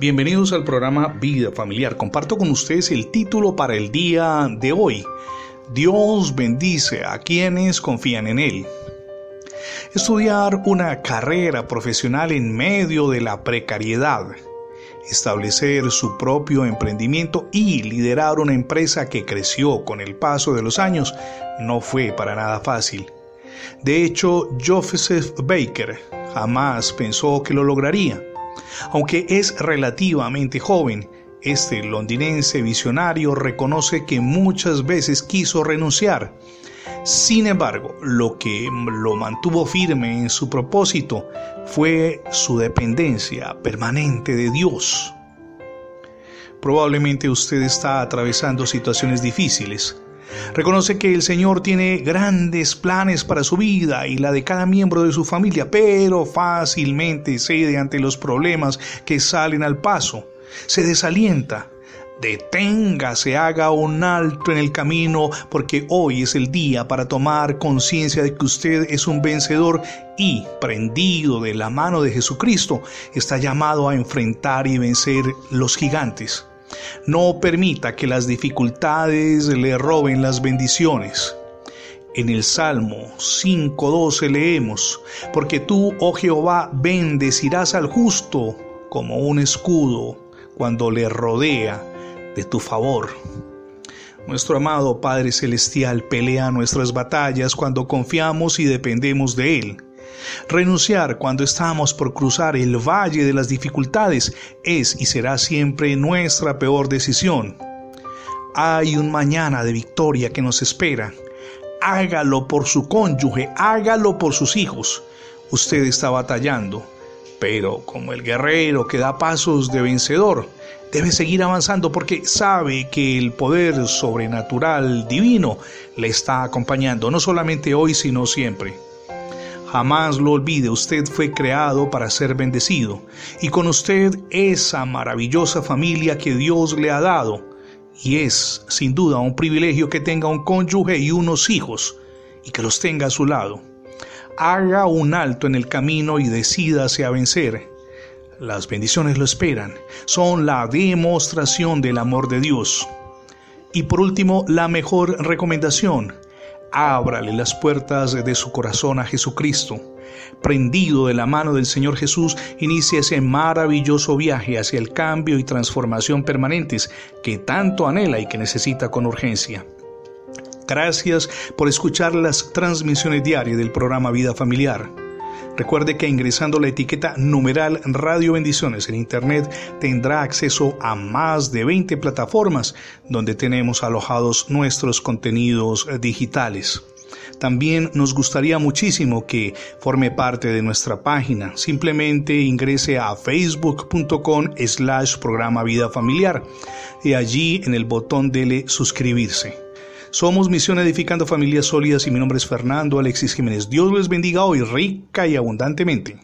Bienvenidos al programa Vida Familiar. Comparto con ustedes el título para el día de hoy. Dios bendice a quienes confían en Él. Estudiar una carrera profesional en medio de la precariedad. Establecer su propio emprendimiento y liderar una empresa que creció con el paso de los años no fue para nada fácil. De hecho, Joseph Baker jamás pensó que lo lograría aunque es relativamente joven, este londinense visionario reconoce que muchas veces quiso renunciar. Sin embargo, lo que lo mantuvo firme en su propósito fue su dependencia permanente de Dios. Probablemente usted está atravesando situaciones difíciles, Reconoce que el Señor tiene grandes planes para su vida y la de cada miembro de su familia, pero fácilmente cede ante los problemas que salen al paso. Se desalienta. Deténgase, haga un alto en el camino, porque hoy es el día para tomar conciencia de que usted es un vencedor y, prendido de la mano de Jesucristo, está llamado a enfrentar y vencer los gigantes. No permita que las dificultades le roben las bendiciones. En el Salmo 5.12 leemos, porque tú, oh Jehová, bendecirás al justo como un escudo cuando le rodea de tu favor. Nuestro amado Padre Celestial pelea nuestras batallas cuando confiamos y dependemos de Él. Renunciar cuando estamos por cruzar el valle de las dificultades es y será siempre nuestra peor decisión. Hay un mañana de victoria que nos espera. Hágalo por su cónyuge, hágalo por sus hijos. Usted está batallando, pero como el guerrero que da pasos de vencedor, debe seguir avanzando porque sabe que el poder sobrenatural divino le está acompañando, no solamente hoy, sino siempre. Jamás lo olvide, usted fue creado para ser bendecido y con usted esa maravillosa familia que Dios le ha dado. Y es, sin duda, un privilegio que tenga un cónyuge y unos hijos y que los tenga a su lado. Haga un alto en el camino y decídase a vencer. Las bendiciones lo esperan, son la demostración del amor de Dios. Y por último, la mejor recomendación, ábrale las puertas de su corazón a Jesucristo. Prendido de la mano del Señor Jesús, inicia ese maravilloso viaje hacia el cambio y transformación permanentes que tanto anhela y que necesita con urgencia. Gracias por escuchar las transmisiones diarias del programa Vida Familiar. Recuerde que ingresando la etiqueta numeral Radio Bendiciones en Internet tendrá acceso a más de 20 plataformas donde tenemos alojados nuestros contenidos digitales. También nos gustaría muchísimo que forme parte de nuestra página. Simplemente ingrese a facebook.com slash programa vida familiar y allí en el botón dele suscribirse. Somos Misión Edificando Familias Sólidas y mi nombre es Fernando Alexis Jiménez. Dios les bendiga hoy rica y abundantemente.